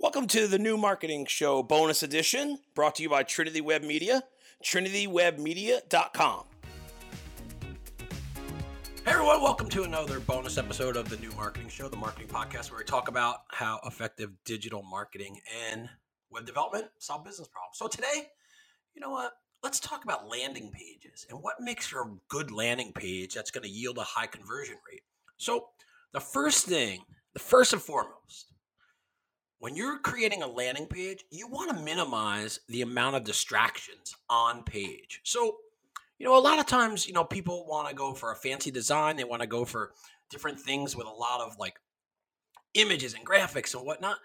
Welcome to the new marketing show bonus edition brought to you by Trinity Web Media, trinitywebmedia.com. Hey everyone, welcome to another bonus episode of the new marketing show, the marketing podcast where we talk about how effective digital marketing and web development solve business problems. So today, you know what? Let's talk about landing pages and what makes for a good landing page that's going to yield a high conversion rate. So, the first thing, the first and foremost, when you're creating a landing page, you want to minimize the amount of distractions on page. So, you know, a lot of times, you know, people want to go for a fancy design, they want to go for different things with a lot of like images and graphics and whatnot.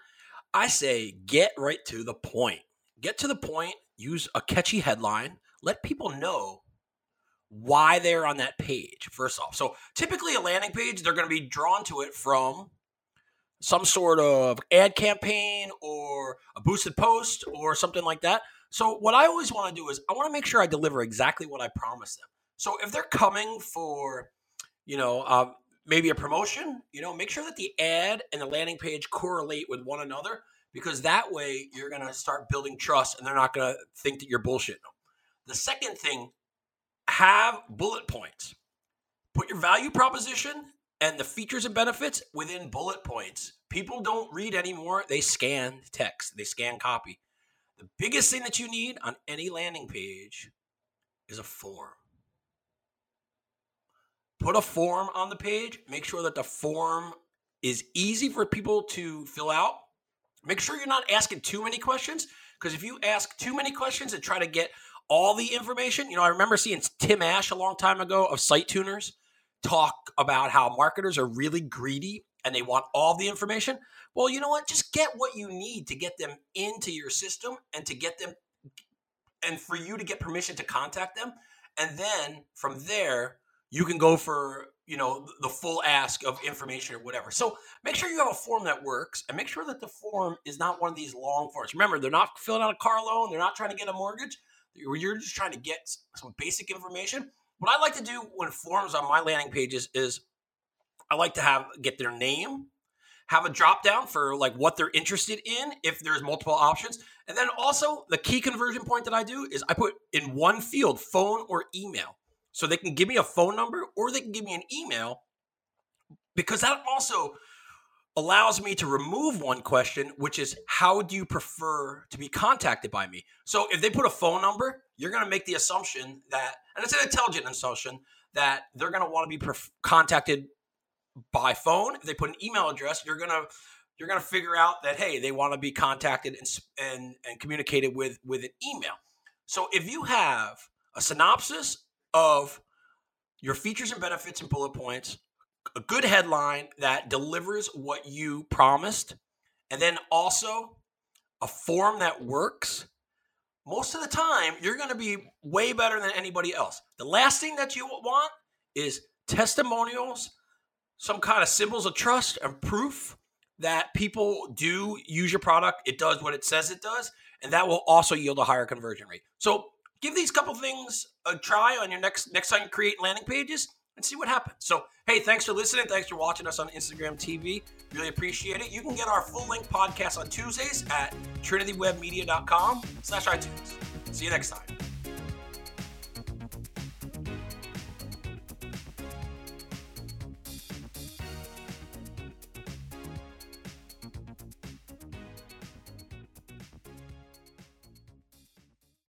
I say get right to the point. Get to the point, use a catchy headline, let people know why they're on that page, first off. So typically, a landing page, they're going to be drawn to it from some sort of ad campaign or a boosted post or something like that. So what I always want to do is I want to make sure I deliver exactly what I promised them. So if they're coming for, you know, um, maybe a promotion, you know, make sure that the ad and the landing page correlate with one another because that way you're going to start building trust and they're not going to think that you're bullshitting them. The second thing, have bullet points. Put your value proposition and the features and benefits within bullet points. People don't read anymore, they scan text, they scan copy. The biggest thing that you need on any landing page is a form. Put a form on the page, make sure that the form is easy for people to fill out. Make sure you're not asking too many questions because if you ask too many questions and try to get all the information, you know, I remember seeing Tim Ash a long time ago of SiteTuners talk about how marketers are really greedy and they want all the information. Well, you know what? Just get what you need to get them into your system and to get them and for you to get permission to contact them. And then from there, you can go for, you know, the full ask of information or whatever. So make sure you have a form that works and make sure that the form is not one of these long forms. Remember, they're not filling out a car loan, they're not trying to get a mortgage. You're just trying to get some basic information what I like to do when forms on my landing pages is I like to have get their name, have a drop down for like what they're interested in if there's multiple options. And then also the key conversion point that I do is I put in one field phone or email. So they can give me a phone number or they can give me an email because that also allows me to remove one question, which is how do you prefer to be contacted by me? So if they put a phone number, you're going to make the assumption that, and it's an intelligent assumption, that they're going to want to be contacted by phone. If they put an email address, you're to you're to figure out that hey, they want to be contacted and and and communicated with with an email. So if you have a synopsis of your features and benefits and bullet points, a good headline that delivers what you promised, and then also a form that works, most of the time you're going to be way better than anybody else. The last thing that you want is testimonials, some kind of symbols of trust and proof that people do use your product. It does what it says it does, and that will also yield a higher conversion rate. So give these couple things a try on your next next time you create landing pages and see what happens. So, hey, thanks for listening. Thanks for watching us on Instagram TV. Really appreciate it. You can get our full length podcast on Tuesdays at trinitywebmedia.com slash iTunes. See you next time.